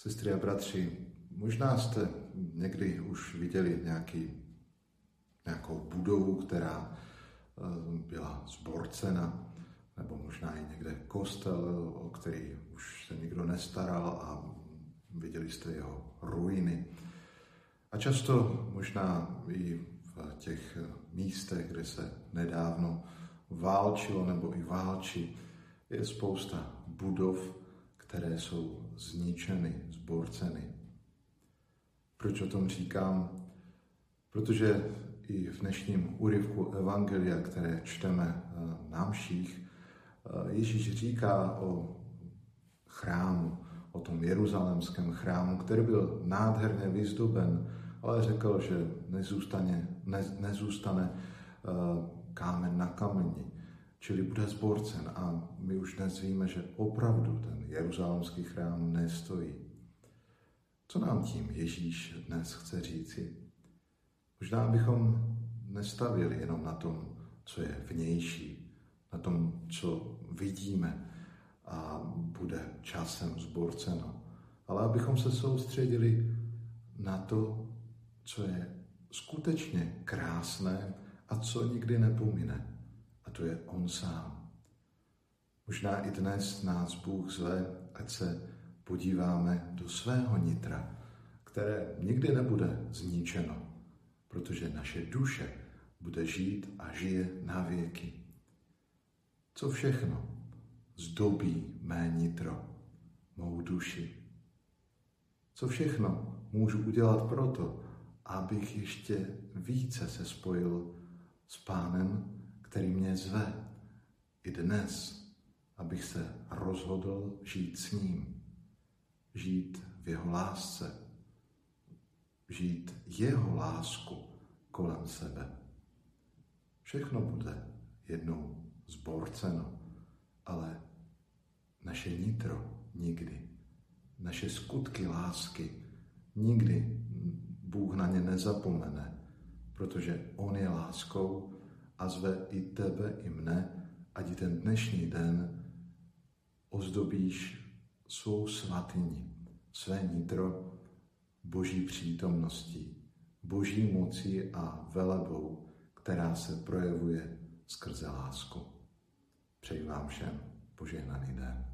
Sestry a bratři, možná jste někdy už viděli nějaký, nějakou budovu, která eh, byla zborcena, nebo možná i někde kostel, o který už se nikdo nestaral a viděli jste jeho ruiny. A často možná i v těch místech, kde se nedávno válčilo nebo i válčí, je spousta budov, které jsou zničeny, zborceny. Proč o tom říkám? Protože i v dnešním úryvku Evangelia, které čteme eh, na mších, eh, Ježíš říká o chrámu, o tom jeruzalémském chrámu, který byl nádherně vyzdoben, ale řekl, že nezůstane, ne, nezůstane uh, kámen na kameni, čili bude zborcen. A my už dnes víme, že opravdu ten jeruzalémský chrám nestojí. Co nám tím Ježíš dnes chce říci? Možná bychom nestavili jenom na tom, co je vnější, na tom, co vidíme a bude časem zborceno, ale abychom se soustředili na to, co je skutečně krásné a co nikdy nepomine. To je On sám. Možná i dnes nás Bůh zve, ať se podíváme do svého nitra, které nikdy nebude zničeno, protože naše duše bude žít a žije na věky. Co všechno zdobí mé nitro, mou duši? Co všechno můžu udělat proto, abych ještě více se spojil s Pánem, který mě zve i dnes, abych se rozhodl žít s ním, žít v jeho lásce, žít jeho lásku kolem sebe. Všechno bude jednou zborceno, ale naše nitro nikdy, naše skutky lásky nikdy Bůh na ně nezapomene, protože On je láskou a zve i tebe, i mne, ať ten dnešní den ozdobíš svou svatyni, své nitro boží přítomností, boží mocí a velebou, která se projevuje skrze lásku. Přeji vám všem požehnaný den.